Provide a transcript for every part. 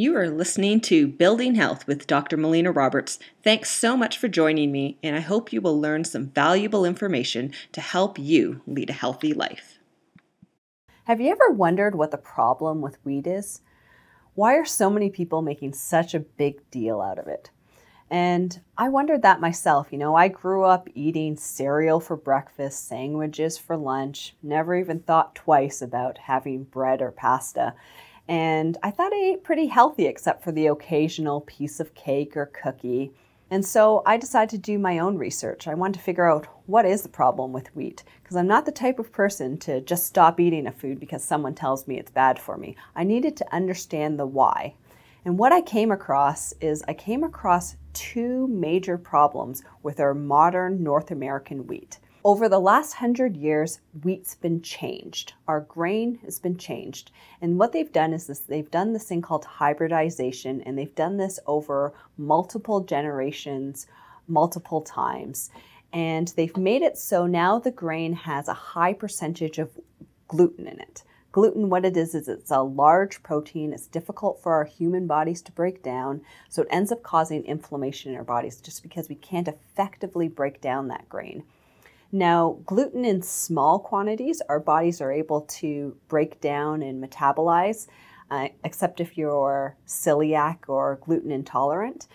You are listening to Building Health with Dr. Melina Roberts. Thanks so much for joining me, and I hope you will learn some valuable information to help you lead a healthy life. Have you ever wondered what the problem with wheat is? Why are so many people making such a big deal out of it? And I wondered that myself. You know, I grew up eating cereal for breakfast, sandwiches for lunch, never even thought twice about having bread or pasta. And I thought I ate pretty healthy, except for the occasional piece of cake or cookie. And so I decided to do my own research. I wanted to figure out what is the problem with wheat, because I'm not the type of person to just stop eating a food because someone tells me it's bad for me. I needed to understand the why. And what I came across is I came across two major problems with our modern North American wheat. Over the last hundred years, wheat's been changed. Our grain has been changed. And what they've done is this they've done this thing called hybridization, and they've done this over multiple generations, multiple times. And they've made it so now the grain has a high percentage of gluten in it. Gluten, what it is, is it's a large protein. It's difficult for our human bodies to break down. So it ends up causing inflammation in our bodies just because we can't effectively break down that grain. Now, gluten in small quantities, our bodies are able to break down and metabolize, uh, except if you're celiac or gluten intolerant.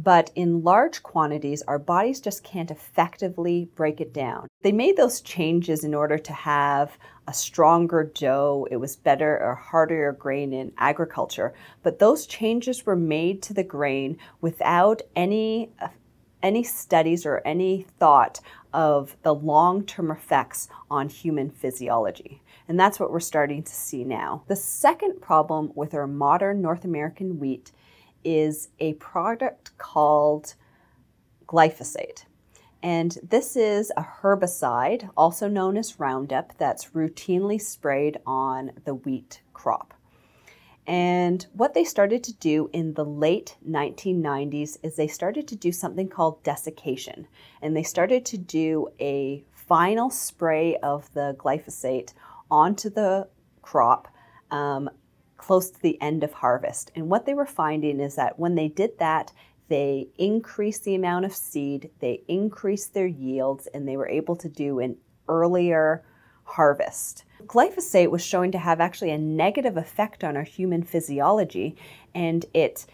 But in large quantities, our bodies just can't effectively break it down. They made those changes in order to have a stronger dough. It was better or harder grain in agriculture. But those changes were made to the grain without any any studies or any thought of the long term effects on human physiology. And that's what we're starting to see now. The second problem with our modern North American wheat is a product called glyphosate. And this is a herbicide, also known as Roundup, that's routinely sprayed on the wheat crop. And what they started to do in the late 1990s is they started to do something called desiccation. And they started to do a final spray of the glyphosate onto the crop um, close to the end of harvest. And what they were finding is that when they did that, they increased the amount of seed, they increased their yields, and they were able to do an earlier harvest. Glyphosate was shown to have actually a negative effect on our human physiology, and it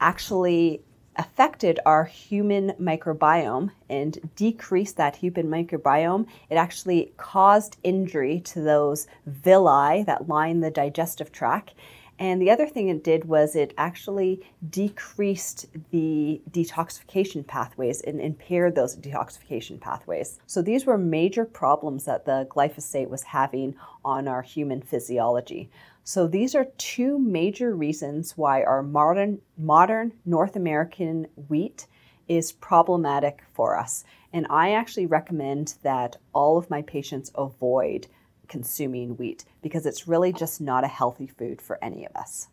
actually affected our human microbiome and decreased that human microbiome. It actually caused injury to those villi that line the digestive tract and the other thing it did was it actually decreased the detoxification pathways and impaired those detoxification pathways. So these were major problems that the glyphosate was having on our human physiology. So these are two major reasons why our modern modern North American wheat is problematic for us. And I actually recommend that all of my patients avoid consuming wheat because it's really just not a healthy food for any of us.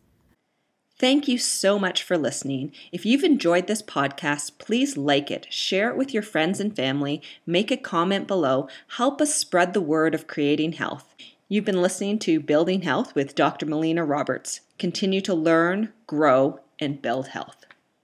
Thank you so much for listening. If you've enjoyed this podcast, please like it, share it with your friends and family, make a comment below, help us spread the word of creating health. You've been listening to Building Health with Dr. Melina Roberts. Continue to learn, grow, and build health.